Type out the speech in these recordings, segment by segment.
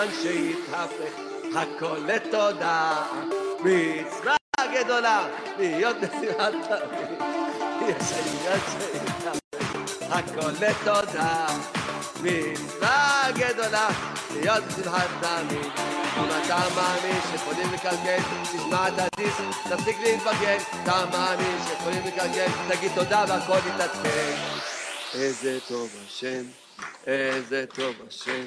עניין שהתהפך, הכל לתודה, מצווה גדולה, להיות נשיאת תמיד. יש עניין שהתהפך, הכל לתודה, מצווה גדולה, להיות בשמחת תמיד. אם אתה מאמין שיכולים לקלקל, תשמע את הדיס, תפסיק להתבגן. אתה מאמין שיכולים לקלקל, תגיד תודה והכל יתעדכן. איזה טוב השם, איזה טוב השם,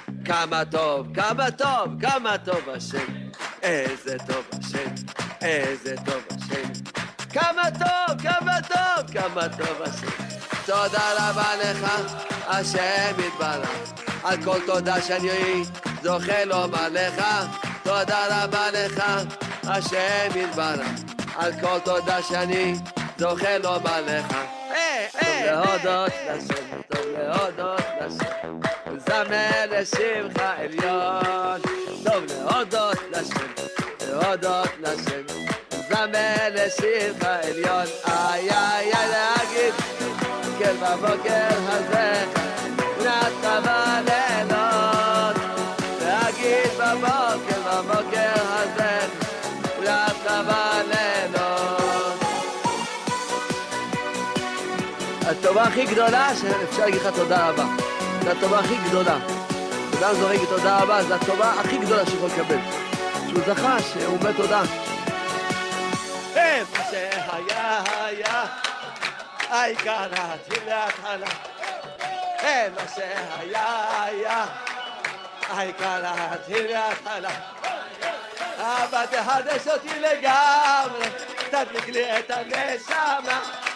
כמה טוב, כמה טוב, כמה טוב השם. איזה טוב השם, איזה טוב השם. כמה טוב, כמה טוב, כמה טוב השם. תודה רבה לך, השם יתברך, על כל תודה שאני זוכה לומר לך. תודה רבה לך, השם יתברך, על כל תודה שאני זוכה לומר לך. لهادات لسم طب لهادات لسم زمان لسم خائريان طب لهادات لسم لهادات لسم زمان لسم خائريان آي آي أنا أجد كل ما بكر هزاك نتقبل إعلان أجد ما بكر ما بكر הטובה הכי גדולה שאפשר להגיד לך תודה רבה. זו הטובה הכי גדולה. אדם זורק תודה רבה, זו הטובה הכי גדולה שיכול לקבל. שהוא זכה, שהוא אומר תודה. מה שהיה היה, העיקר להתחיל להתחלה. מה שהיה היה, העיקר להתחיל להתחלה. אבא תחדש אותי לגמרי, תדליק לי את הנשמה.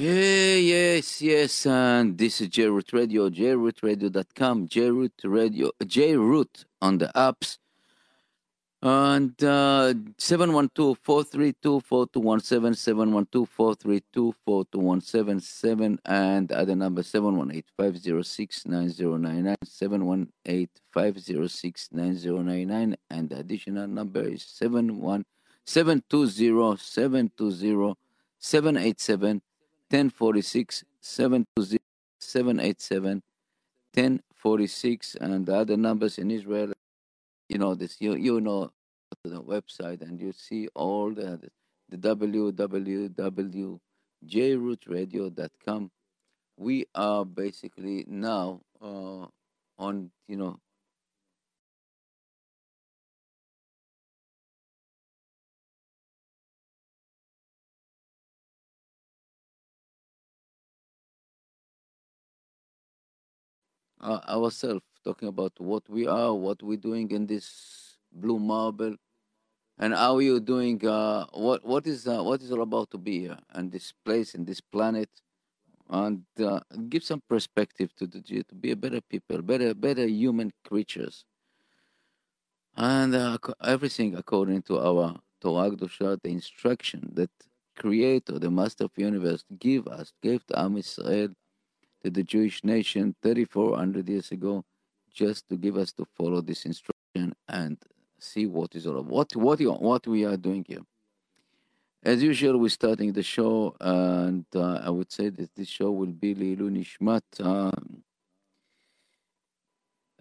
Yeah, yes, yes, and this is JRoot Radio, jrootradio.com, JRoot Radio, JRoot on the apps, and uh, 712-432-4217, 712-432-4217, and other number 718-506-9099, 718-506-9099, and the additional number is 71 720-720 787 1046 720 787 1046 and the other numbers in Israel you know this you you know the website and you see all the the www.jrootradio.com we are basically now uh, on you know uh, ourselves, talking about what we are, what we're doing in this blue marble, and how you're doing. Uh, what what is uh, what is all about to be here and this place and this planet, and uh, give some perspective to the to be a better people, better better human creatures, and uh, everything according to our Torah Kedusha, the instruction that Creator, the Master of Universe, give us, gave to Am Israel to the Jewish nation 3,400 years ago, just to give us to follow this instruction and see what is all about. What what what we are doing here. As usual, we're starting the show, and uh, I would say that this show will be Leilu Nishmat uh,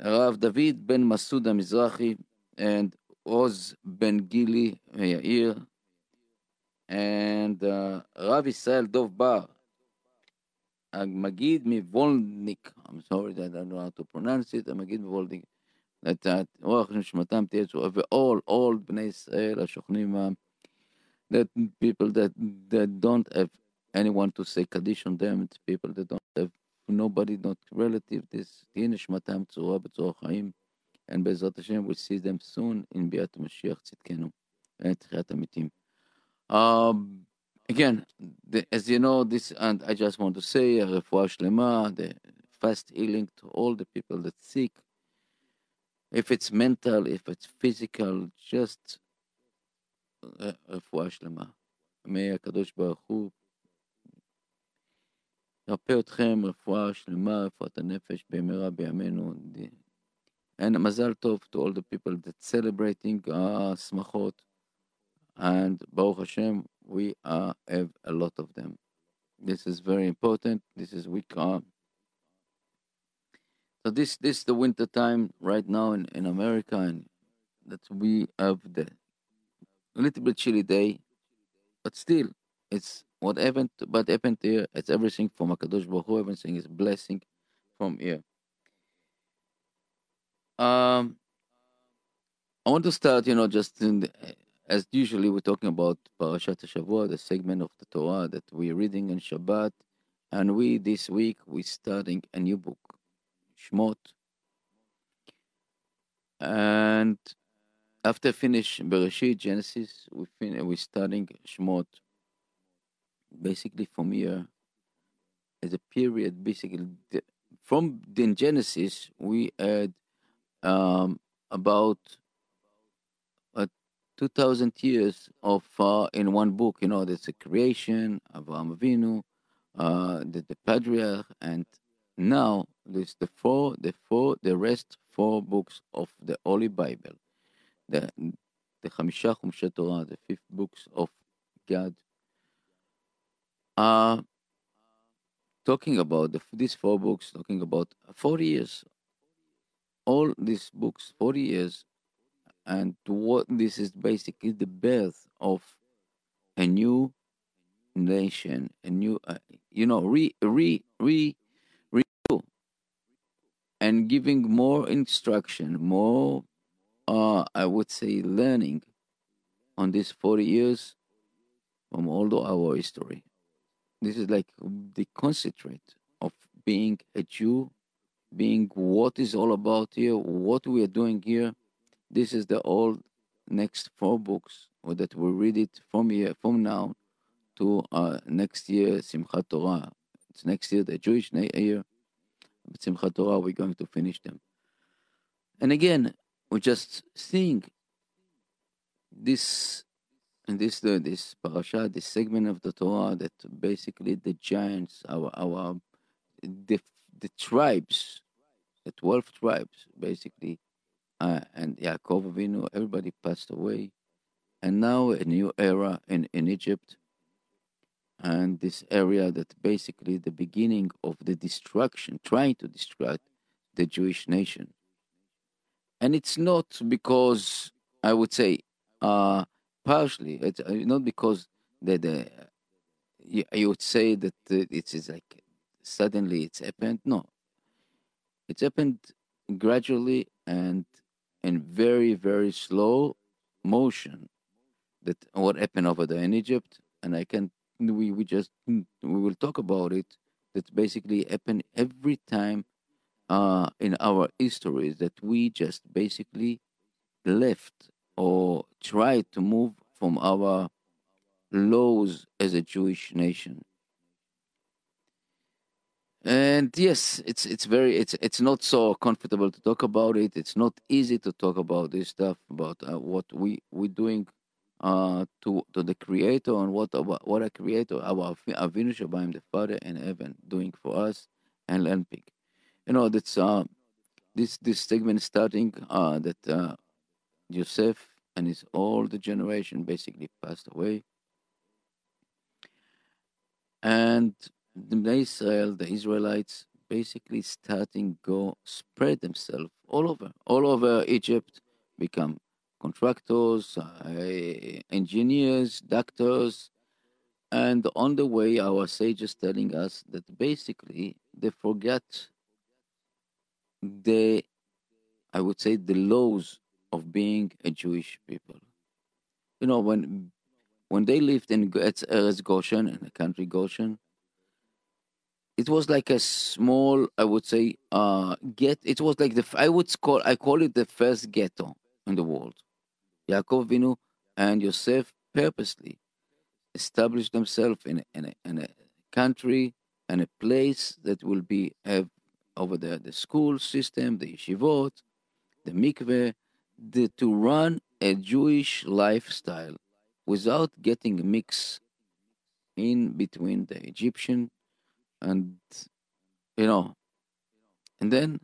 Rav David Ben Masoud Mizrahi and Oz Ben Gili Yair and uh, Rav Israel Dov Bar המגיד מוולניק, I'm sorry that I don't know how to pronounce it, המגיד מוולניק, את רוח נשמתם תהיה צורה, all, all בני ישראל השוכנים בה, that people that, that don't have anyone to say Kaddish on them, it's people that don't have nobody, not relative, this תהיה נשמתם צורה בצורה חיים, and בעזרת השם we'll see them soon in ביאת המשיח צדקנו, תחיית המתים. Um, again, the, as you know, this, and I just want to say, רפואה שלמה, the fast healing to all the people that sick, if it's mental, if it's physical, just רפואה שלמה. מהקדוש ברוך הוא ירפא אתכם רפואה שלמה, רפואת הנפש במהרה בימינו. And מזל טוב to all the people that celebrating השמחות. And Baruch Hashem, we have a lot of them. This is very important. This is we come. So this this the winter time right now in, in America, and that we have the a little bit chilly day, but still it's what happened. But happened here. It's everything from Hakadosh Baruch Hu. Everything is blessing from here. Um, I want to start, you know, just in the, as usually we're talking about Parashat Shavua, the segment of the Torah that we're reading on Shabbat, and we this week we're starting a new book, Shmot, and after finish Bereshit Genesis, we fin- we're starting Shmot. Basically, from here, as a period, basically from the Genesis we had um, about 2000 years of uh, in one book you know there's the creation Avraham Avinu uh, the, the patriarch and now there's the four the four the rest four books of the Holy Bible. The the Chamisha Chumshe Torah the fifth books of God uh talking about the, these four books talking about 40 years. All these books 40 years and what this is basically the birth of a new nation, a new, uh, you know, re, re, re, re, and giving more instruction, more, uh, I would say, learning on these 40 years from all our history. This is like the concentrate of being a Jew, being what is all about here, what we are doing here this is the all next four books, or that we read it from here, from now to uh, next year, Simchat Torah. It's next year, the Jewish year. But Simchat Torah, we're going to finish them. And again, we're just seeing this and this uh, this parasha, this segment of the Torah that basically the giants, our our the the tribes, the twelve tribes, basically uh, and Yaakov Avinu, everybody passed away. And now a new era in, in Egypt. And this area that basically the beginning of the destruction, trying to destroy the Jewish nation. And it's not because, I would say, uh, partially, it's uh, not because the, the you, you would say that it is like suddenly it's happened. No. It's happened gradually and in very, very slow motion. That what happened over there in Egypt, and I can we we just we will talk about it. That basically happened every time uh, in our histories that we just basically left or tried to move from our laws as a Jewish nation and yes it's it's very it's it's not so comfortable to talk about it. It's not easy to talk about this stuff about uh, what we we're doing uh to to the creator and what about what a creator our avinu shabayim the father in heaven doing for us and learning you know that's uh this this segment starting uh that uh Joseph and his all the generation basically passed away. And the Israel, the Israelites, basically starting go spread themselves all over, all over Egypt, become contractors, uh, engineers, doctors, and on the way, our sages telling us that basically they forget the I would say, the laws of being a Jewish people. You know, when when they lived in Eretz Goshen, in the country Goshen, it was like a small, I would say, uh, get. It was like the I would call I call it the first ghetto in the world. Yaakov Vinu and Yosef purposely established themselves in a, in a, in a country and a place that will be have over there the school system, the yeshivot, the mikveh, the, to run a Jewish lifestyle without getting mixed in between the Egyptian and you know, and then,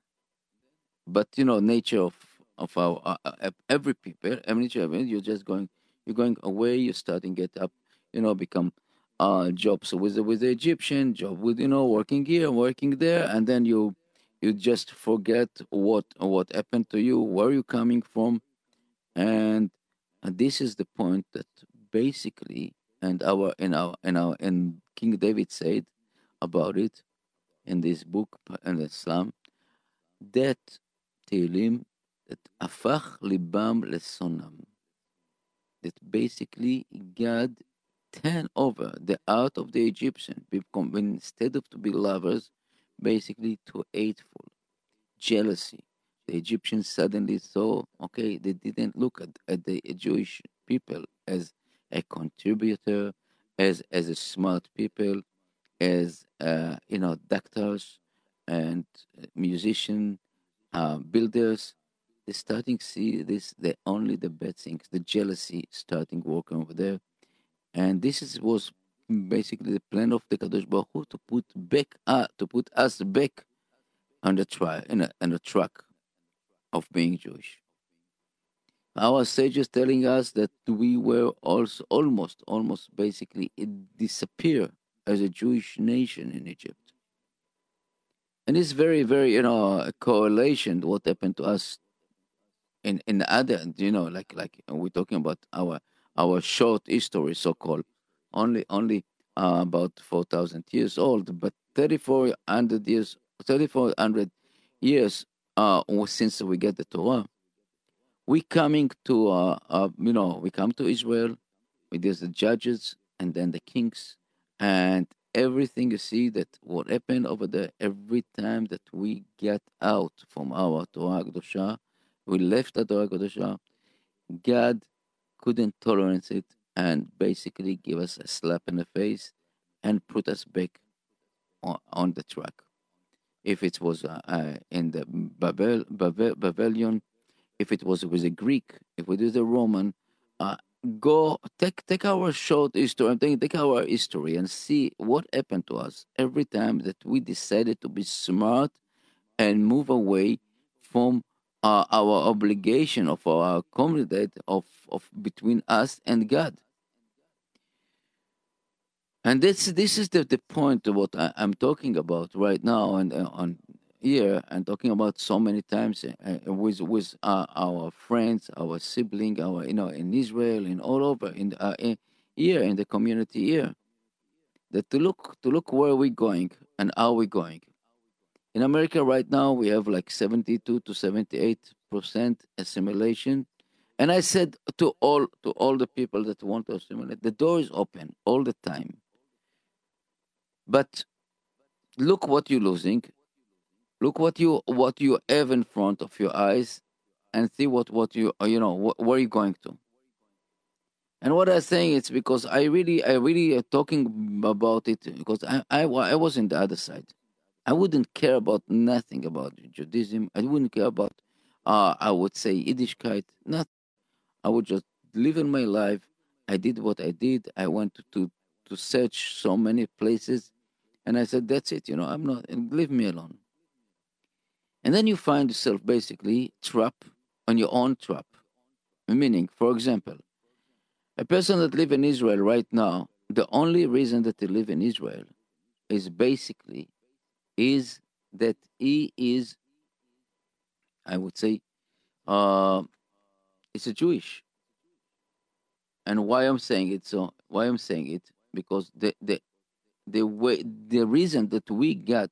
but you know, nature of of our uh, uh, every people, every it, you're just going, you're going away, you're starting get up, you know, become uh jobs with the with the Egyptian job with you know working here, working there, and then you you just forget what what happened to you, where you coming from, and, and this is the point that basically, and our in our in our and King David said about it in this book in Islam that Tehillim that afach libam lesonam that basically God turn over the art of the Egyptian become instead of to be lovers basically to hateful jealousy. The Egyptians suddenly saw okay they didn't look at, at the Jewish people as a contributor as as a smart people as uh, you know doctors and musicians, uh, builders. They starting see this the only the bad things, the jealousy starting working over there, and this is was basically the plan of the Kadosh Baruch Hu to put back uh, to put us back on the track in a, the track of being Jewish. Our sages telling us that we were also almost almost basically disappear as a Jewish nation in Egypt. And it's very, very, you know, a correlation to what happened to us in in other, you know, like like we're talking about our our short history, so called, only only uh, about four thousand years old, but thirty four hundred years, thirty four hundred years uh, since we get the Torah. We coming to, uh, uh, you know, we come to Israel. There's the judges and then the kings and everything you see that what happened over there every time that we get out from our Torah Kedosha, we left the Torah Kedosha, God couldn't tolerate it and basically give us a slap in the face and put us back on, on the track. If it was uh, uh, in the Babel, Babel, Babylon, if it was with a Greek, if it was a Roman, uh, go take take our short history and take, take our history and see what happened to us every time that we decided to be smart and move away from uh, our obligation of our community of, of between us and God. And this this is the, the point of what I, am talking about right now and uh, on here and talking about so many times uh, with with uh, our friends, our sibling, our you know in Israel, and all over in, uh, in here in the community here. That to look to look where we're going and how we're going. In America right now we have like seventy two to seventy eight percent assimilation. And I said to all to all the people that want to assimilate, the door is open all the time. But look what you're losing Look what you what you have in front of your eyes, and see what what you you know wh- where you're going to. And what I'm saying it's because I really I really are talking about it because I, I I was in the other side. I wouldn't care about nothing about Judaism. I wouldn't care about uh, I would say Yiddishkeit. Not. I would just live in my life. I did what I did. I went to, to to search so many places, and I said, "That's it. You know, I'm not. Leave me alone." And then you find yourself basically trapped on your own trap. Meaning, for example, a person that live in Israel right now, the only reason that they live in Israel is basically is that he is, I would say, uh, it's a Jewish. And why I'm saying it so why I'm saying it because the the the way the reason that we got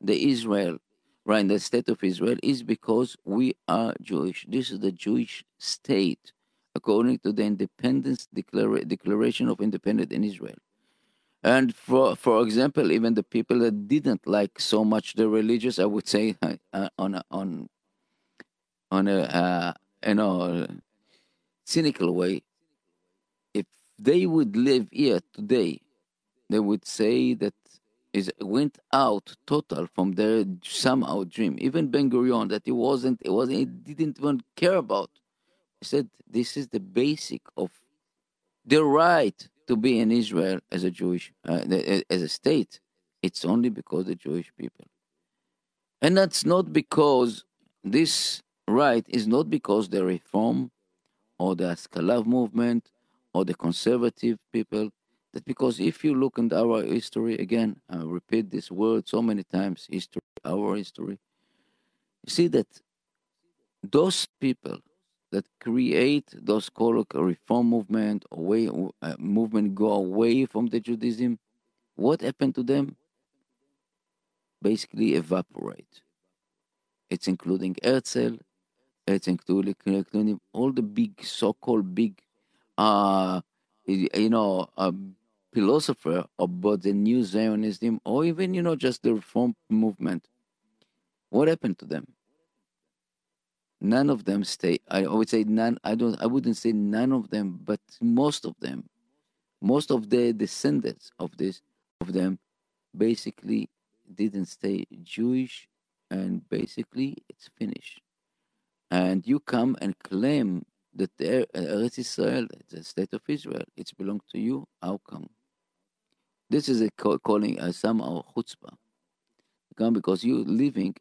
the Israel right in the state of Israel is because we are Jewish. This is the Jewish state, according to the Independence Declara- Declaration of Independence in Israel. And for for example, even the people that didn't like so much the religious, I would say, uh, on a, on on a uh, you know cynical way, if they would live here today, they would say that is went out total from their somehow dream. Even Ben Gurion, that he wasn't, it wasn't, he didn't even care about. He said, "This is the basic of the right to be in Israel as a Jewish, uh, as a state. It's only because the Jewish people, and that's not because this right is not because the Reform or the Haskalah movement or the conservative people that because if you look at our history, again, I repeat this word so many times history, our history, you see that those people that create those called reform movement or way, uh, movement go away from the Judaism, what happened to them? Basically evaporate. It's including Herzl, it's including all the big, so-called big, uh, you know, uh, philosopher about the new Zionism or even, you know, just the reform movement. What happened to them? None of them stay. I would say none. I don't. I wouldn't say none of them, but most of them, most of the descendants of this of them, basically didn't stay Jewish, and basically it's finished. And you come and claim that Eretz Israel, the state of Israel, it's belong to you. How come? This is a calling uh, somehow chutzpah. Come because you're living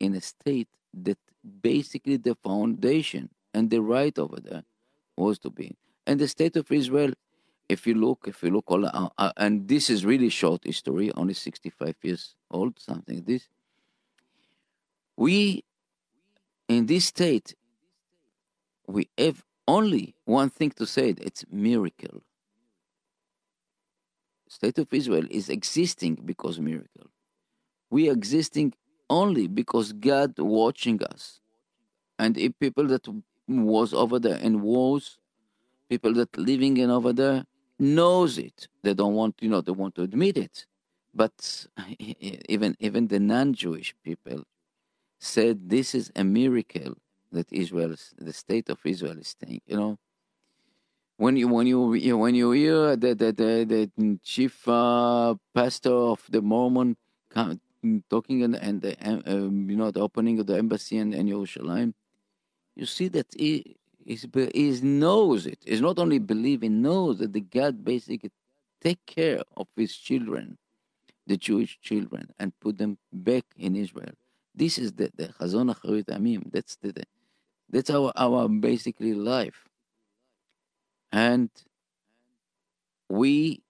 in a state that basically the foundation and the right over there was to be. And the state of Israel, if you look, if you look all, uh, uh, and this is really short history, only 65 years old, something like this. We, in this state, we have only one thing to say: it's miracle state of Israel is existing because miracle. We are existing only because God watching us. And if people that was over there in wars, people that living in over there knows it. They don't want, you know, they want to admit it. But even even the non-Jewish people said this is a miracle that Israel, the state of Israel, is staying. You know, when you when you when you hear the the the, the chief uh, pastor of the Mormon talking and, and the, um, you know the opening of the embassy in, in Jerusalem, you see that he is he knows it. He's not only believing, knows that the God basically take care of his children, the Jewish children, and put them back in Israel. This is the the Chazon Amim. That's the, the that's our our basically life. And we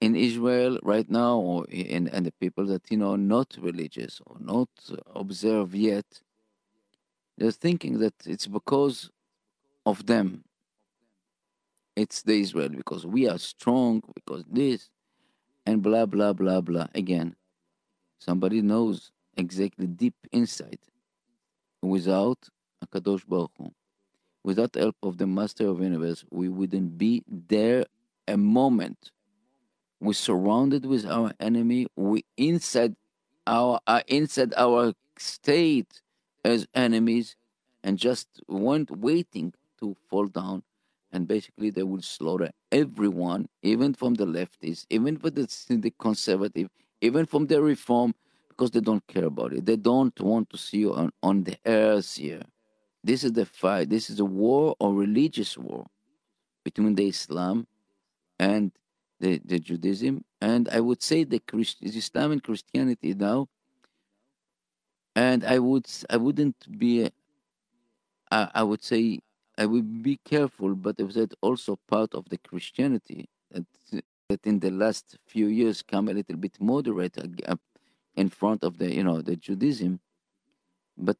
in Israel right now, or in and the people that you know not religious or not observe yet, they're thinking that it's because of them. It's the Israel because we are strong because this, and blah blah blah blah. Again, somebody knows exactly deep inside, without a kadosh baruch Hu, Without the help of the Master of Universe, we wouldn't be there a moment. We're surrounded with our enemy. We inside our uh, inside our state as enemies, and just weren't waiting to fall down. And basically, they will slaughter everyone, even from the leftists, even for the, the conservative, even from the reform, because they don't care about it. They don't want to see you on, on the earth here. This is the fight. This is a war or religious war between the Islam and the, the Judaism, and I would say the Christ, Islam and Christianity now. And I would I wouldn't be. I, I would say I would be careful, but it was also part of the Christianity that that in the last few years come a little bit moderate uh, uh, in front of the you know the Judaism, but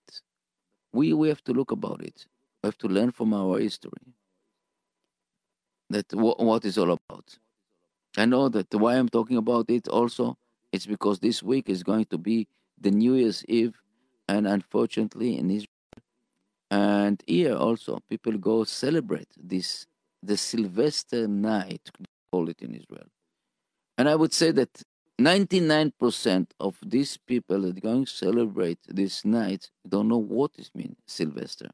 we, we have to look about it. We have to learn from our history. That w- what is all about. I know that why I'm talking about it also, it's because this week is going to be the New Year's Eve, and unfortunately in Israel and here also people go celebrate this the Sylvester night, call it in Israel. And I would say that 99% of these people that are going to celebrate this night don't know what it means, Sylvester.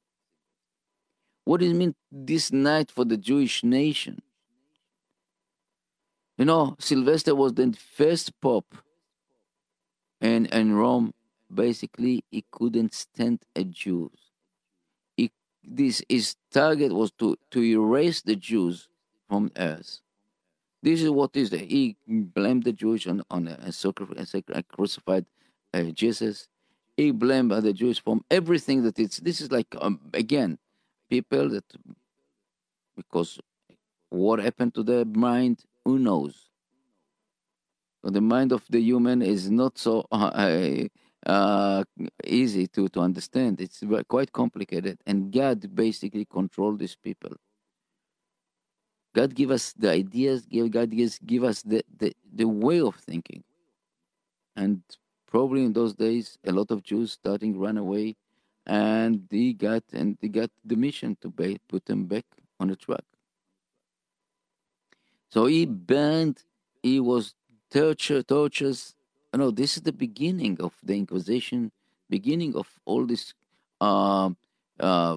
What does it mean this night for the Jewish nation? You know, Sylvester was the first pope and in Rome. Basically, he couldn't stand a Jew. He, this his target was to, to erase the Jews from earth. This is what is there. He blamed the Jews on, on a, a, crucified uh, Jesus. He blamed the Jews from everything that it's. This is like um, again, people that because what happened to their mind, who knows? the mind of the human is not so uh, uh, easy to, to understand. It's quite complicated, and God basically controlled these people. God give us the ideas, give God gives give us the, the, the way of thinking. And probably in those days a lot of Jews starting run away and they got and they got the mission to put them back on the track. So he banned, he was torture, tortures. You know, this is the beginning of the Inquisition, beginning of all these uh, uh,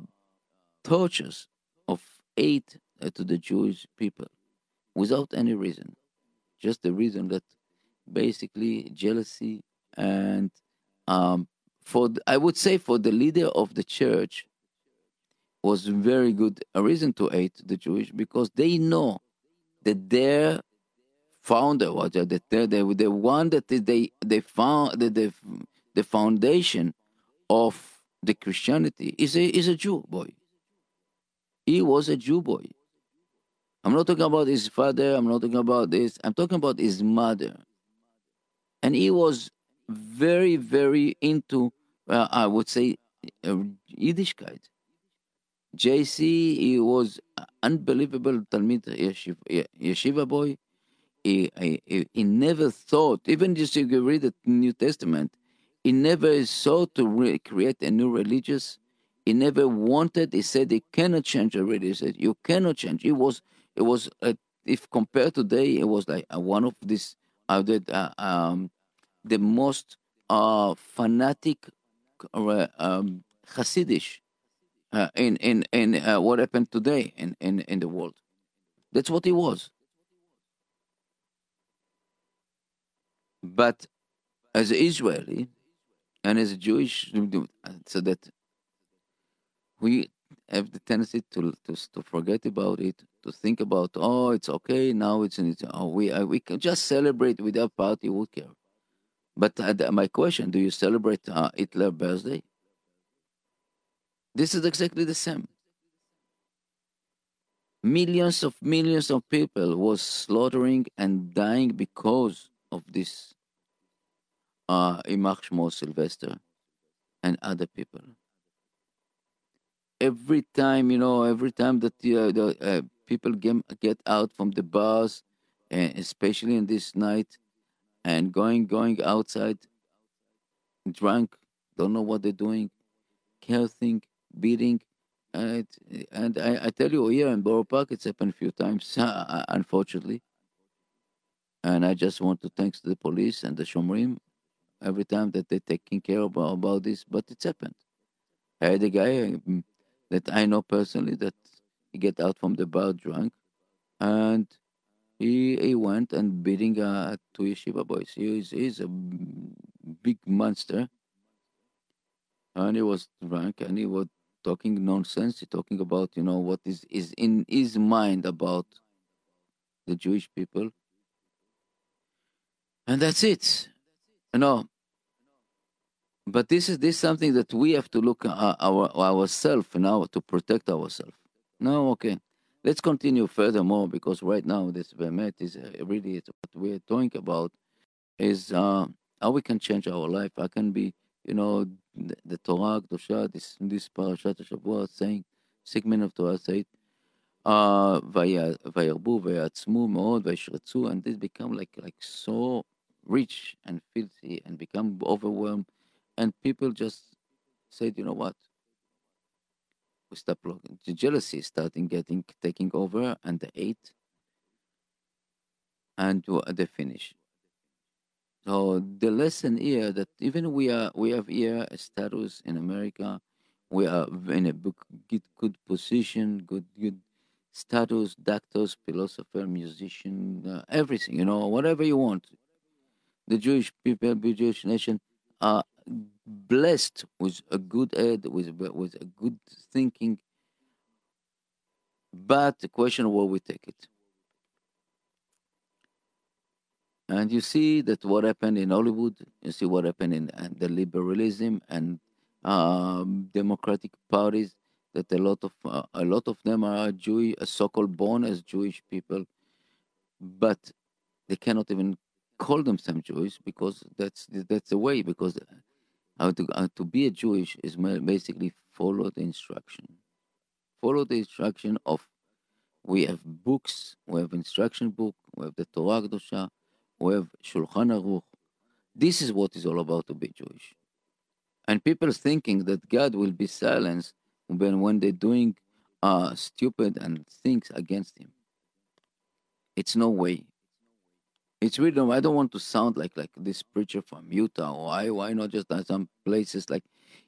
tortures of uh, to the Jewish people without any reason. Just the reason that basically jealousy and um, for the, I would say for the leader of the church was very good a reason to hate the Jewish because they know that their founder was that they, the one that they they found the, the the foundation of the Christianity is a is a Jew boy. He was a Jew boy. I'm not talking about his father. I'm not talking about this. I'm talking about his mother. And he was very, very into, uh, I would say, uh, Yiddishkeit. JC, he was unbelievable Talmid yeshiva, yeshiva boy. He, he, he never thought, even just if you read the New Testament, he never sought to re- create a new religious. He never wanted. He said he cannot change already. He said you cannot change. He was it was uh, if compared today, it was like uh, one of these uh, the, uh, um, the most uh, fanatic uh, um, Hasidish uh, in in in uh, what happened today in, in in the world. That's what he was. But as an Israeli and as a Jewish, so that we have the tendency to, to to forget about it, to think about oh it's okay now it's, it's oh, we uh, we can just celebrate without party who care. But uh, my question: Do you celebrate uh, Hitler birthday? This is exactly the same. Millions of millions of people was slaughtering and dying because of this uh, Imach Shmo Sylvester and other people every time you know every time that uh, the uh, people get, get out from the bars and especially in this night and going going outside drunk don't know what they're doing cursing beating and, and I, I tell you here in Borough Park it's happened a few times unfortunately. And I just want to thanks to the police and the Shomrim every time that they're taking care about, about this but it's happened. I had a guy mm, that I know personally that he get out from the bar drunk, and he he went and beating uh, two yeshiva boys. He is he's a big monster, and he was drunk and he was talking nonsense. He talking about you know what is is in his mind about the Jewish people, and that's it. You know, but this is this is something that we have to look at our ourselves now to protect ourselves. No, okay. Let's continue furthermore because right now this Bemet is uh, really what we're talking about is uh, how we can change our life. I can be, you know, the, the Torah Kedusha, this this parashat Shavua saying, segment of Torah said, uh, וירבו ויעצמו מאוד וישרצו, and this become like like so rich and filthy and become overwhelmed and people just said, you know what? We stop looking. The jealousy starting getting taking over, and they ate, and they finish. So the lesson here that even we are we have here a status in America, we are in a good good position, good good status, doctors, philosopher, musician, uh, everything you know, whatever you want. The Jewish people, the Jewish nation are blessed with a good head, with with a good thinking. But the question where we take it. And you see that what happened in Hollywood, you see what happened in uh, the liberalism and um, democratic parties. That a lot of uh, a lot of them are Jewish, so-called born as Jewish people, but they cannot even call themselves Jewish because that's that's the way. Because how to how to be a Jewish is basically follow the instruction, follow the instruction of. We have books, we have instruction book, we have the Torah Kedosha, we have Shulchan Aruch. This is what is all about to be Jewish. And people thinking that God will be silenced when when they're doing uh, stupid and things against Him. It's no way. It's really. I don't want to sound like like this preacher from Utah. Why why not just at some places like,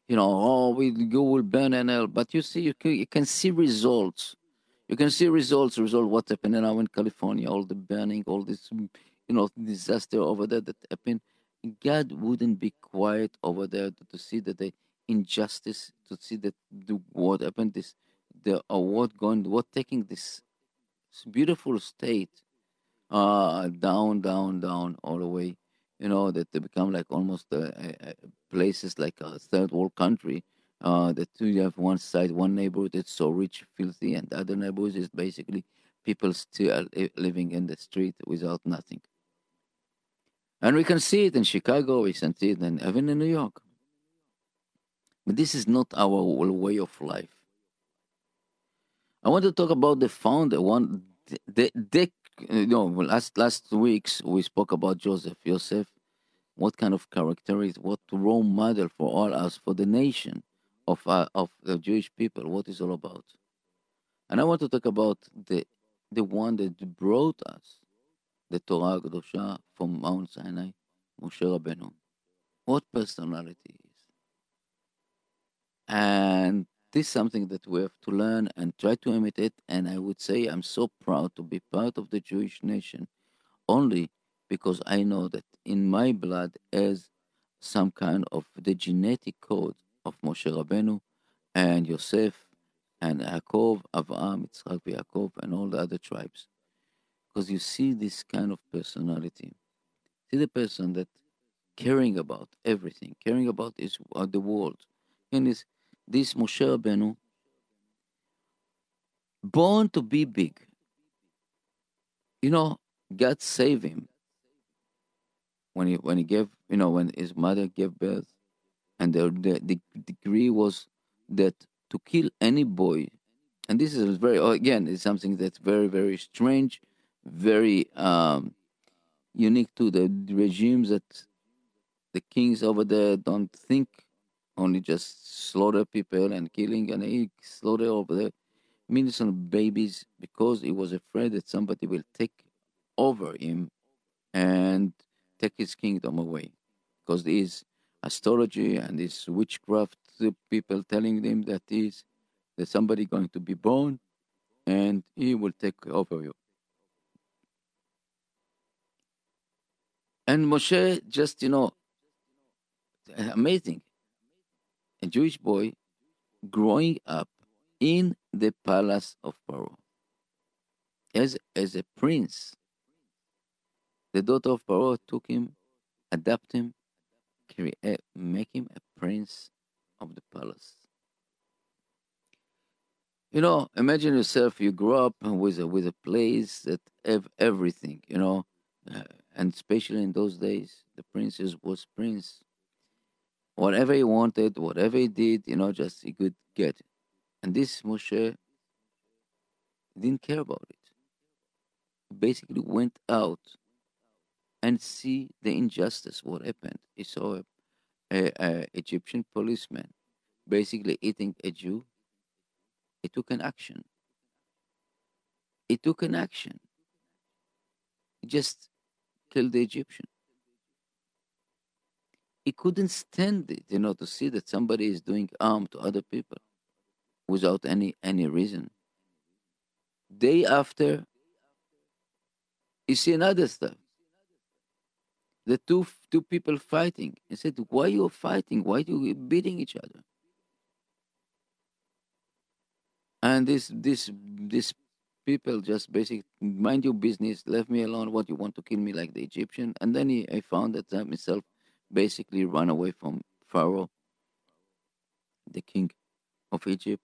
you know, oh we go will burn hell. But you see, you can, you can see results. You can see results. Result what's happening now in California. All the burning, all this, mm, you know, disaster over there that happened. God wouldn't be quiet over there to, to see that the injustice, to see that the what happened, this the uh, what going, what taking this beautiful state uh down down down all the way. You know that they become like almost uh, places like a third world country. Uh that you have one side one neighborhood that's so rich filthy and the other neighborhood is basically people still li- living in the street without nothing. And we can see it in chicago we can see it in, even in new york. But this is not our way of life. I want to talk about the founder. One, the, the you know, last last weeks we spoke about Joseph. Joseph, what kind of character is, what role model for all us, for the nation of uh, of the Jewish people. What is all about? And I want to talk about the the one that brought us the Torah Kedosha from Mount Sinai, Moshe Rabbeinu. What personality is? And this is something that we have to learn and try to imitate. And I would say I'm so proud to be part of the Jewish nation only because I know that in my blood is some kind of the genetic code of Moshe Rabbeinu and Yosef and Yaakov, Avraham, Yitzchak, Yaakov, and all the other tribes. Because you see this kind of personality. See the person that caring about everything, caring about is uh, the world. And this, this Moshe Rabbeinu, born to be big. You know, God saved him when he when he gave you know when his mother gave birth, and the the, the decree was that to kill any boy, and this is very oh, again is something that's very very strange, very um, unique to the regimes that the kings over there don't think only just slaughter people and killing and he slaughter over there. Millions of babies because he was afraid that somebody will take over him and take his kingdom away. Because there is astrology and this witchcraft people telling him that is there's somebody going to be born and he will take over you. And moshe just you know amazing a jewish boy growing up in the palace of Pharaoh as, as a prince. The daughter of Pharaoh took him, adapt him, create, make him a prince of the palace. You know, imagine yourself. You grow up with a with a place that have everything. You know, uh, and especially in those days, the princess was prince. Whatever he wanted, whatever he did, you know, just he could get it. And this Moshe didn't care about it. He basically went out and see the injustice, what happened. He saw a, a, a Egyptian policeman basically eating a Jew, he took an action. He took an action. He just killed the Egyptian. He couldn't stand it, you know, to see that somebody is doing harm to other people without any any reason. Day after, you see another stuff. The two two people fighting. He said, "Why you fighting? Why you beating each other?" And this this this people just basically mind your business, left me alone. What you want to kill me like the Egyptian? And then he, I found that um, myself basically run away from Pharaoh, the king of Egypt,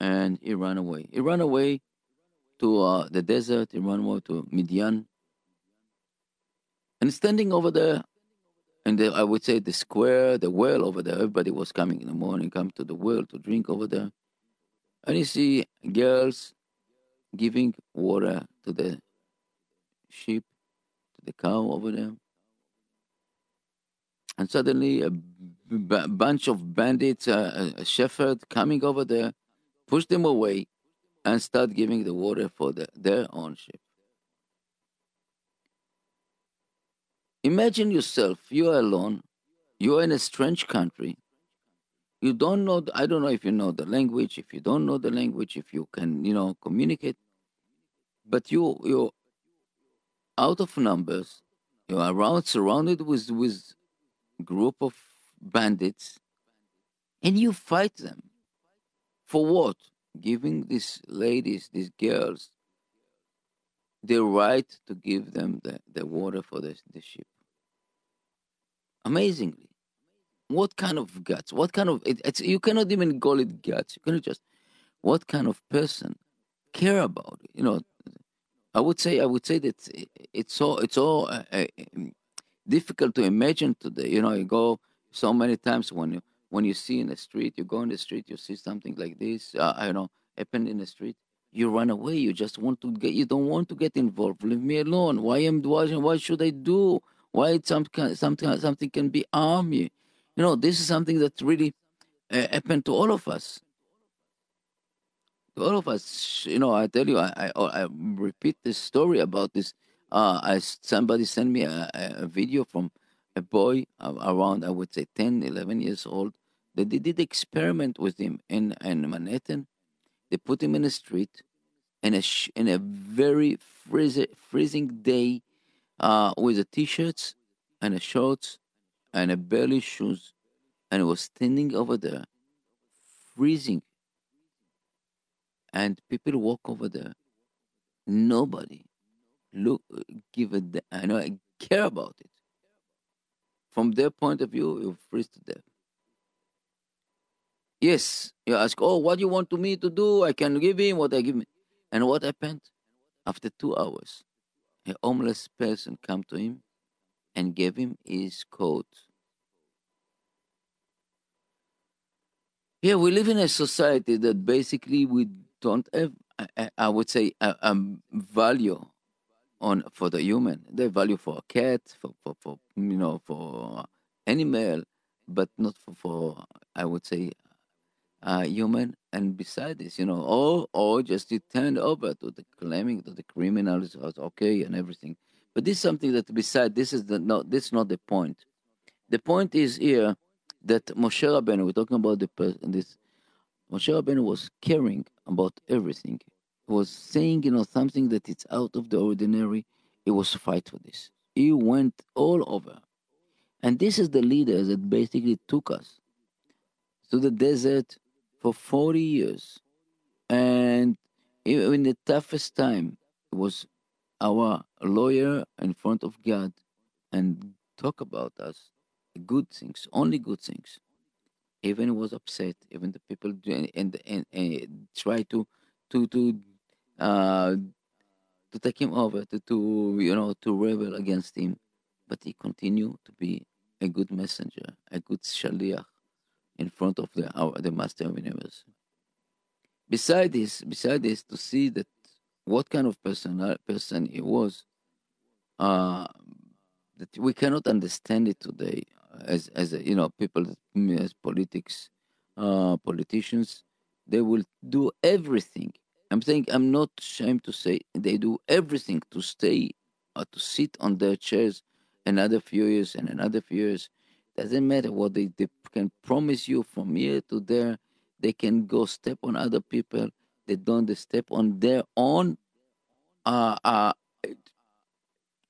and he ran away. He ran away to uh, the desert. He ran away to Midian, and standing over there, and the, I would say the square, the well over there. Everybody was coming in the morning, come to the well to drink over there, and you see girls giving water to the sheep, to the cow over there. And suddenly, a b- bunch of bandits, uh, a shepherd coming over there, push them away and start giving the water for the, their own sheep. Imagine yourself, you are alone, you are in a strange country, you don't know i don't know if you know the language if you don't know the language if you can you know communicate but you you're out of numbers you're around surrounded with with group of bandits and you fight them for what giving these ladies these girls the right to give them the, the water for the, the ship. amazingly what kind of guts? What kind of it, it's you cannot even call it guts. You cannot just what kind of person care about it? You know, I would say I would say that it's all it's all uh, uh, difficult to imagine today. You know, you go so many times when you when you see in the street, you go in the street, you see something like this. Uh, I don't know happen in the street. You run away. You just want to get. You don't want to get involved. Leave me alone. Why am watching? Why should I do? Why some something something can be harm me? You know, this is something that really uh, happened to all of us. To all of us, you know, I tell you, I, I, I repeat this story about this. Uh, I, somebody sent me a, a video from a boy around, I would say, 10, 11 years old. They did experiment with him in, in Manhattan. They put him in the street in a, in a very freezing, freezing day uh, with the t-shirts and a shorts and a barely shoes and was standing over there freezing and people walk over there nobody look give it i know i care about it. From their point of view you freeze to death yes you ask oh what do you want to me to do? I can give him what i give me. And what happened? After two hours a homeless person come to him and gave him his coat. Yeah, we live in a society that basically we don't have, I, I would say, a, a, value on for the human. They value for a cat, for, for, for you know, for animal, but not for, for I would say, uh, human. And beside this, you know, or or just to turn over to the claiming that the criminals are okay and everything. But this is something that beside this is the not this is not the point. The point is here that Moshe Rabbeinu, we're talking about the this Moshe Rabbeinu was caring about everything. Was saying, you know, something that it's out of the ordinary. He was fight for this. He went all over. And this is the leader that basically took us to the desert for 40 years. And in the toughest time, was our lawyer in front of God and talk about us good things, only good things. Even was upset, even the people and and, and, and try to to to uh, to take him over, to, to you know to rebel against him, but he continued to be a good messenger, a good shaliach in front of the our, the master of universe. Beside this, beside this, to see that what kind of person uh, person he was, uh, that we cannot understand it today as as you know people as politics uh, politicians, they will do everything. I'm saying I'm not ashamed to say they do everything to stay or to sit on their chairs another few years and another few years. Doesn't matter what they, they can promise you from here to there. They can go step on other people. They don't they step on their own uh, uh,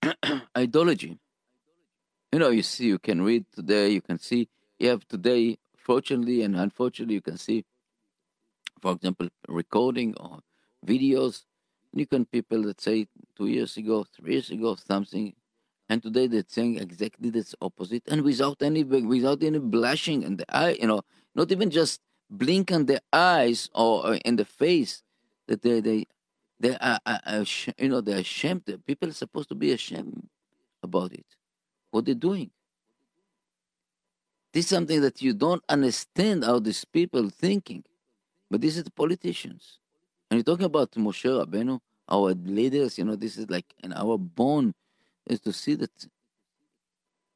ideology. You know, you see, you can read today, you can see, you have today, fortunately and unfortunately, you can see, for example, recording or videos. You can people that say two years ago, three years ago, something, and today they're saying exactly the opposite, and without any without any blushing in the eye, you know, not even just blink on the eyes or in the face, that they they they are, are, are you know they're ashamed. People are supposed to be ashamed about it, what they're doing. This is something that you don't understand how these people thinking, but this is the politicians. And you're talking about Moshe Rabbeinu, our leaders. You know, this is like in our bone is to see that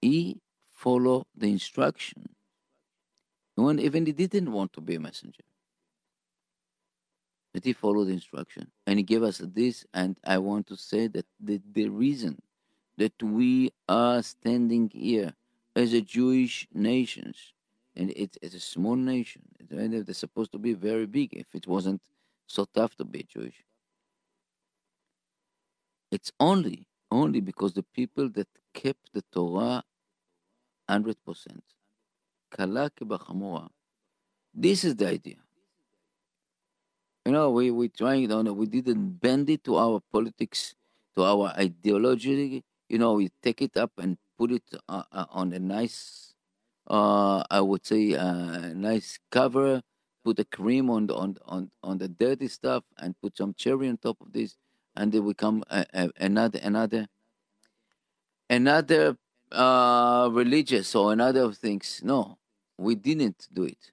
he follow the instruction. When even he didn't want to be a messenger that he followed the instruction and he gave us this and i want to say that the, the reason that we are standing here as a jewish nation and it's, it's a small nation and they're supposed to be very big if it wasn't so tough to be jewish it's only only because the people that kept the torah 100% kala this is the idea you know, we we trying, you know, we didn't bend it to our politics, to our ideology. You know, we take it up and put it uh, uh, on a nice, uh, I would say, uh, nice cover. Put a cream on the on on on the dirty stuff and put some cherry on top of this, and they become a, a, another another another uh, religious or another things. No, we didn't do it.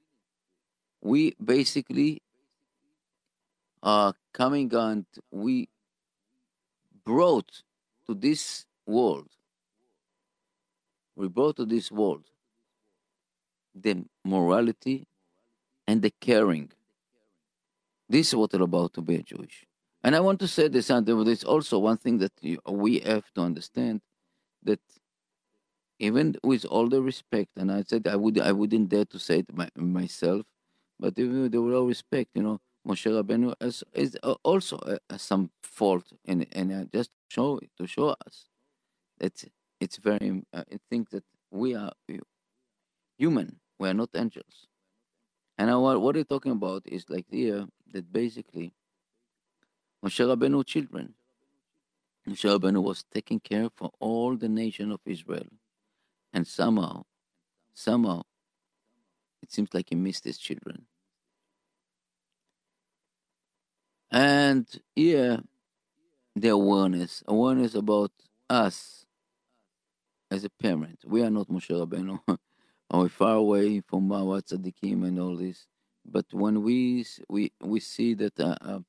We basically uh, coming and we brought to this world, we brought to this world the morality and the caring. This is what it's about to be a Jewish. And I want to say this, and there's also one thing that you, we have to understand that even with all the respect, and I said I would I wouldn't dare to say it my, myself, but even with all respect, you know, Moshe Rabbeinu is, is also uh, some fault in in uh, just show to show us that it's very. Uh, I think that we are human. We are not angels. And what what they're talking about is like here uh, that basically Moshe Rabbeinu children. Moshe Rabbeinu was taking care for all the nation of Israel, and somehow, somehow, it seems like he missed his children. And yeah, the awareness, awareness about us as a parent. We are not Moshe Rabbeinu, or far away from our tzaddikim and all this. But when we we we see that, uh, uh,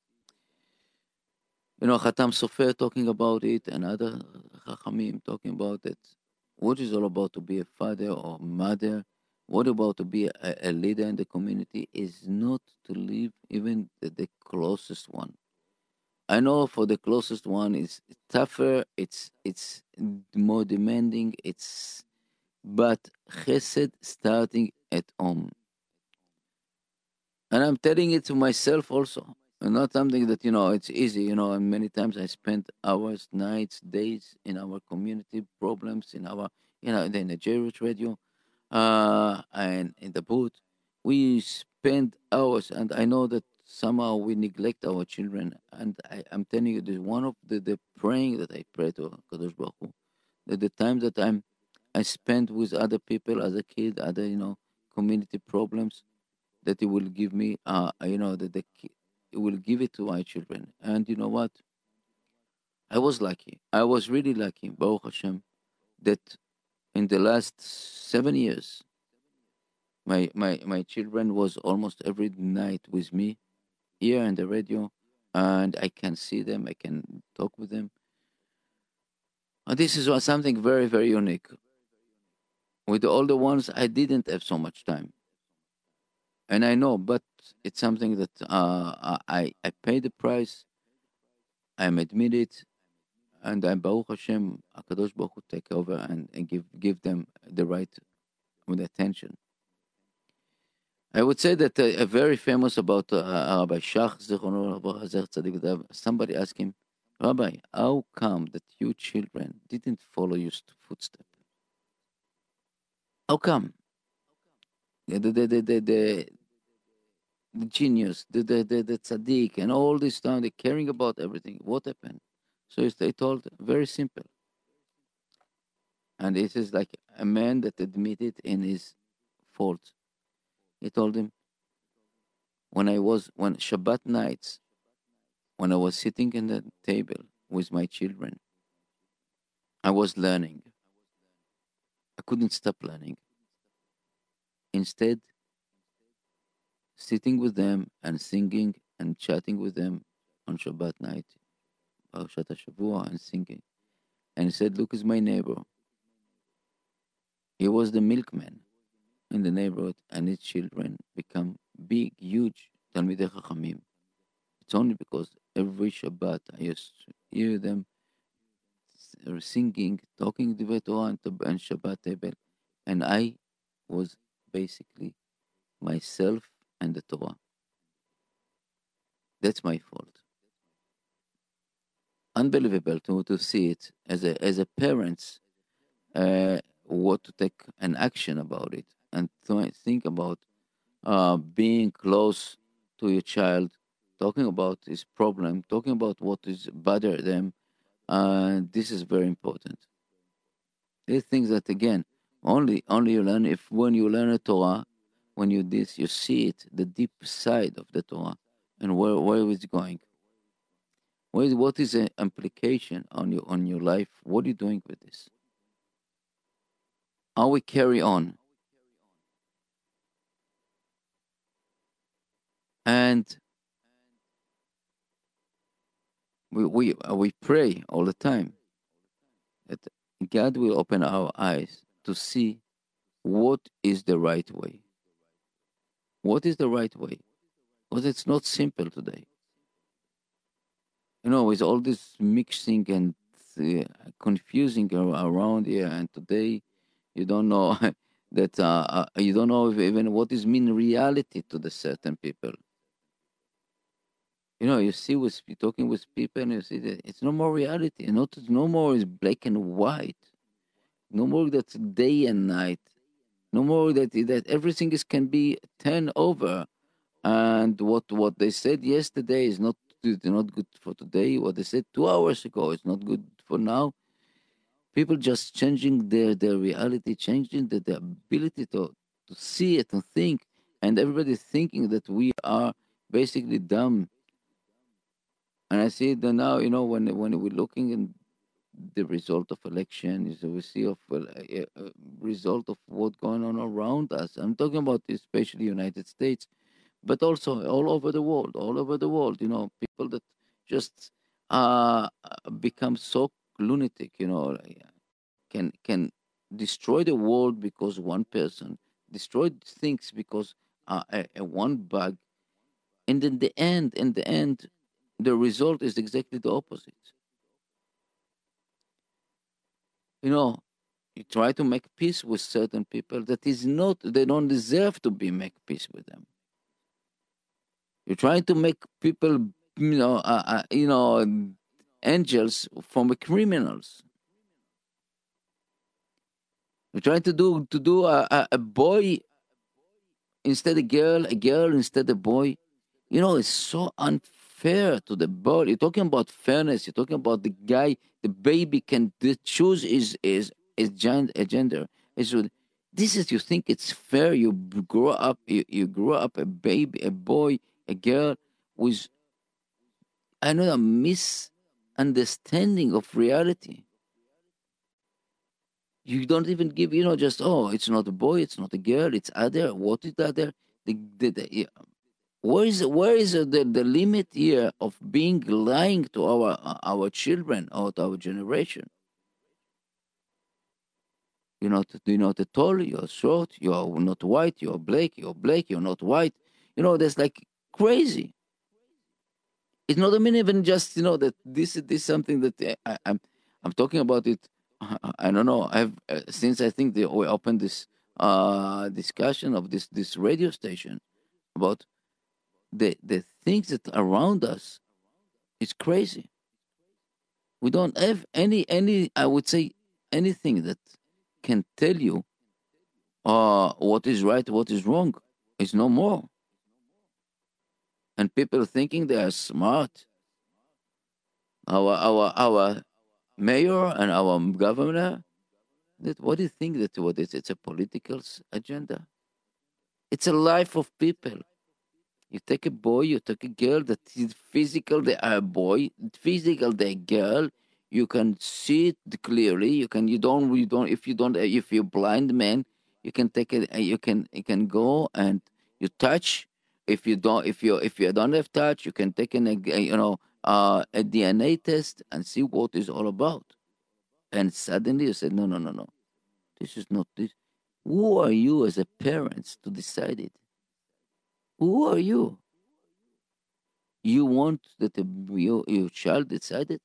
you know, Khatam Sofer talking about it, and other Chachamim talking about it, what is all about to be a father or mother what about to be a, a leader in the community is not to leave even the, the closest one. I know for the closest one it's tougher, it's it's more demanding, it's but chesed starting at home. And I'm telling it to myself also. And not something that, you know, it's easy, you know, and many times I spend hours, nights, days in our community problems, in our you know, in the Jewish radio uh, and in the booth, we spend hours, and I know that somehow we neglect our children. And I, am telling you, this one of the, the praying that I pray to Kadosh Baruch Hu, that the time that I'm I spent with other people as a kid, other you know community problems, that He will give me, uh, you know, that the He will give it to my children. And you know what? I was lucky. I was really lucky, Baruch Hashem, that in the last seven years, my my my children was almost every night with me here on the radio, and I can see them, I can talk with them. And this is something very very unique. With all the older ones, I didn't have so much time. and I know, but it's something that uh, I I pay the price. I'm admit it, and I'm Baruch Hashem, Hakadosh Baruch Hu take over and, and give give them the right with attention. I would say that uh, a very famous about uh, Rabbi Shach Somebody asked him, Rabbi, how come that you children didn't follow your st- footstep? How come? The the the the, the, the, genius, the, the the the tzaddik, and all this time they're caring about everything. What happened? So they told very simple, and this is like a man that admitted in his faults. He told him, when I was when Shabbat nights, when I was sitting in the table with my children, I was learning. I couldn't stop learning. Instead, sitting with them and singing and chatting with them on Shabbat night, Parashat HaShavua, and singing. And he said, Look, is my neighbor. He was the milkman in the neighborhood, and his children become big, huge Talmidei Chachamim. It's only because every Shabbat I used to hear them singing, talking Divrei Torah and, Shabbat table, and I was basically myself and the Torah. That's my fault. Unbelievable to, to see it as a as a parents, uh, what to take an action about it and to think about uh, being close to your child, talking about his problem, talking about what is bother them. Uh, this is very important. These things that again only only you learn if when you learn a Torah, when you this you see it the deep side of the Torah and where where it's going. What is, what is the implication on your on your life? What are you doing with this? How we carry on. And we we uh, we pray all the time that God will open our eyes to see what is the right way. What is the right way? Because it's not simple today. You know, with all this mixing and uh, confusing around here, and today you don't know that uh, uh, you don't know even what is mean reality to the certain people. You know, you see with talking with people, and you see that it's no more reality. Not no more is black and white. No more that's day and night. No more that that everything is can be turned over, and what what they said yesterday is not not good for today. What they said two hours ago is not good for now. People just changing their their reality, changing the, the ability to to see it and think, and everybody thinking that we are basically dumb. And I see that now, you know, when when we're looking in the result of election is we see of a a result of what's going on around us. I'm talking about especially United States, but also all over the world, all over the world. You know, people that just uh become so lunatic. You know, uh, can can destroy the world because one person destroyed things because uh, a, a one bug, and in the end, in the end, the result is exactly the opposite. you know you try to make peace with certain people that is not they don't deserve to be make peace with them. You're trying to make people you know uh, uh, you know angels from criminals. You're trying to do to do a, a, a boy instead of girl a girl instead of boy. You know it's so unfair to the boy you're talking about fairness. You're talking about the guy the baby can choose his his his gen- gender. It's this is you think it's fair. You grow up you, you grow up a baby a boy a girl with i know a misunderstanding of reality. You don't even give you know just oh it's not a boy it's not a girl it's other what is other? The, the, the. Where is where is the, the limit here of being lying to our our children or to our generation You're not you're not tall, you're short, you're not white, you're black, you're black, you're not white. You know, that's like crazy. It's not even just you know that this this is something that I, I'm I'm I'm talking about it. I don't know. I've uh, since I think they, we opened this uh discussion of this this radio station about the the things that around us is crazy. We don't have any any I would say anything that can tell you uh what is right, what is wrong. It's no more. And people thinking they are smart. Our our our mayor and our governor. That what do you think that what is it's a political agenda? It's a life of people. You take a boy, you take a girl that is physical, they are uh, a boy, physical, they are girl. You can see it clearly. You can, you don't, you don't. If you don't, uh, if you're blind man, you can take it. Uh, you can, you can go and you touch. If you don't, if you if you don't have touch, you can take an, you know, uh, a DNA test and see what it's all about. And suddenly you said, no, no, no, no, this is not this. Who are you as a parent to decide it? Who are you? You want that the, your, your child decided?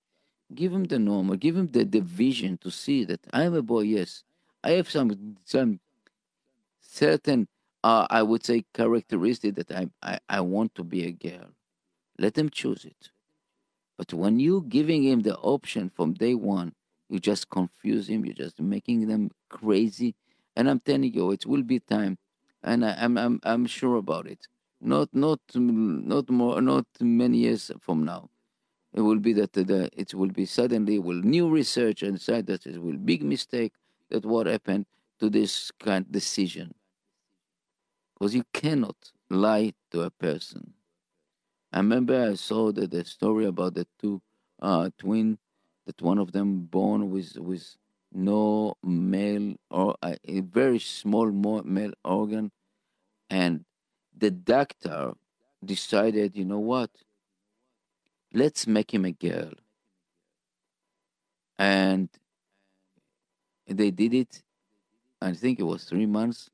Give him the normal, give him the, the vision to see that I am a boy, yes. I have some some certain uh, I would say characteristic that I, I, I want to be a girl. Let him choose it. But when you giving him the option from day one, you just confuse him, you're just making them crazy. And I'm telling you, it will be time. And I, I'm I'm I'm sure about it not not not more not many years from now. It will be that the, it will be suddenly will new research and decide that it will big mistake that what happened to this kind of decision. Because you cannot lie to a person. I remember i saw the, the story about the two uh, twin that one of them born with with no male or a, a very small male organ and the doctor decided, you know what? Let's make him a girl. And they did it. I think it was three months.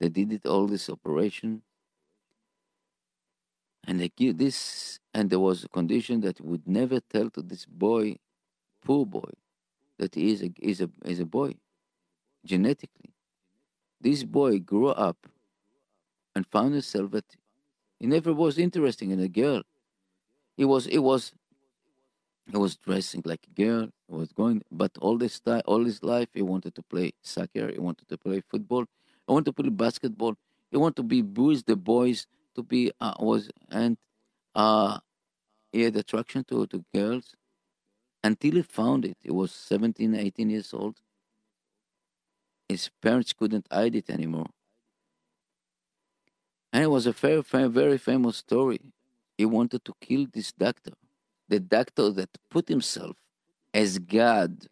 They did it all this operation. And they give this, and there was a condition that would never tell to this boy, poor boy, that he is a, is a, is a boy, genetically. This boy grew up and found himself that he never was interested in a girl. He was he was he was dressing like a girl. He was going, but all this time, all his life, he wanted to play soccer. He wanted to play football. He wanted to play basketball. He wanted to be with the boys. To be uh, was and uh, he had attraction to to girls until he found it. He was 17, 18 years old. His parents couldn't hide it anymore. And it was a very, very, famous story. He wanted to kill this doctor, the doctor that put himself as God,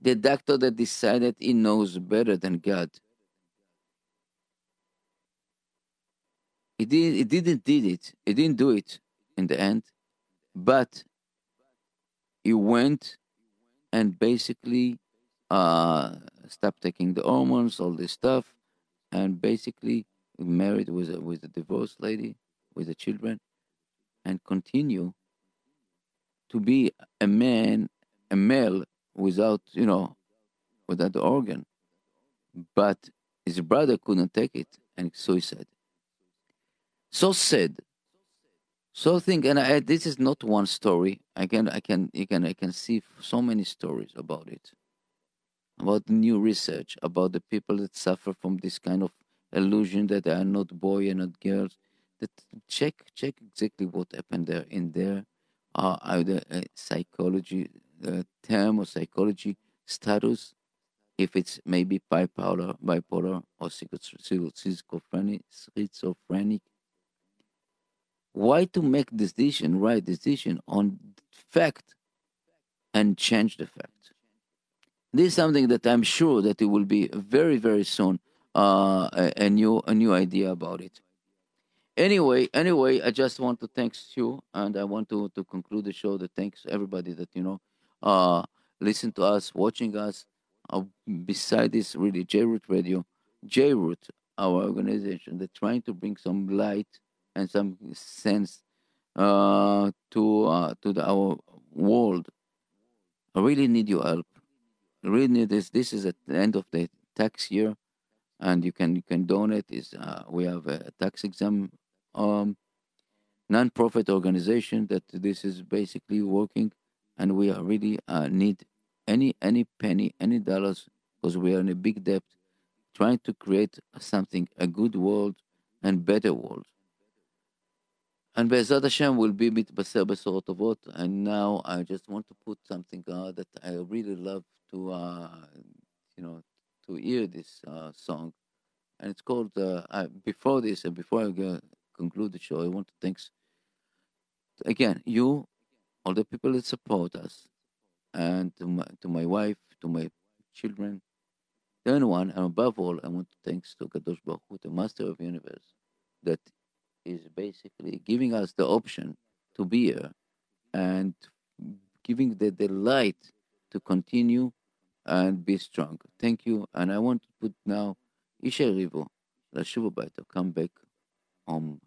the doctor that decided he knows better than God. He, did, he didn't did it. He didn't do it in the end, but he went and basically uh, stopped taking the hormones, all this stuff, and basically married with a, with a divorced lady with the children and continue to be a man a male without you know without the organ. But his brother couldn't take it and suicide. So sad. So think and I, this is not one story. I can i can you can i can see so many stories about it about new research about the people that suffer from this kind of illusion that they are not boy and not girls. That check check exactly what happened there in there. Uh, either a psychology uh, term or psychology status, if it's maybe bipolar, bipolar or schizophrenic, schizophrenic. Why to make decision, right decision on fact, and change the fact? This is something that I'm sure that it will be very, very soon uh, a, a, new a new idea about it. Anyway, anyway, I just want to thank you, and I want to to conclude the show. That thanks everybody that you know, uh, listen to us, watching us. uh, beside this, really, JRoot Radio, JRoot, our organization, they're trying to bring some light and some sense uh, to uh, to the, our world. I really need your help. Really this. This is at the end of the tax year, and you can you can donate. Is uh, we have a tax exempt um, non-profit organization that this is basically working, and we are really uh, need any any penny, any dollars, because we are in a big debt, trying to create something, a good world and better world. And Be'ezrat Hashem will be besorot tovot. And now I just want to put something uh, that I really love to, uh, you know, to hear this uh, song. And it's called, uh, I, before this, and before I go, conclude the show, I want to thank, again, you, all the people that support us, and to my, to my wife, to my children, to anyone, and above all, I want to thank to Kadosh Baruch the Master of Universe, that is basically giving us the option to be here and giving the, delight to continue and be strong. Thank you. And I want to put now Ishay Ribo, Lashuv Come back home.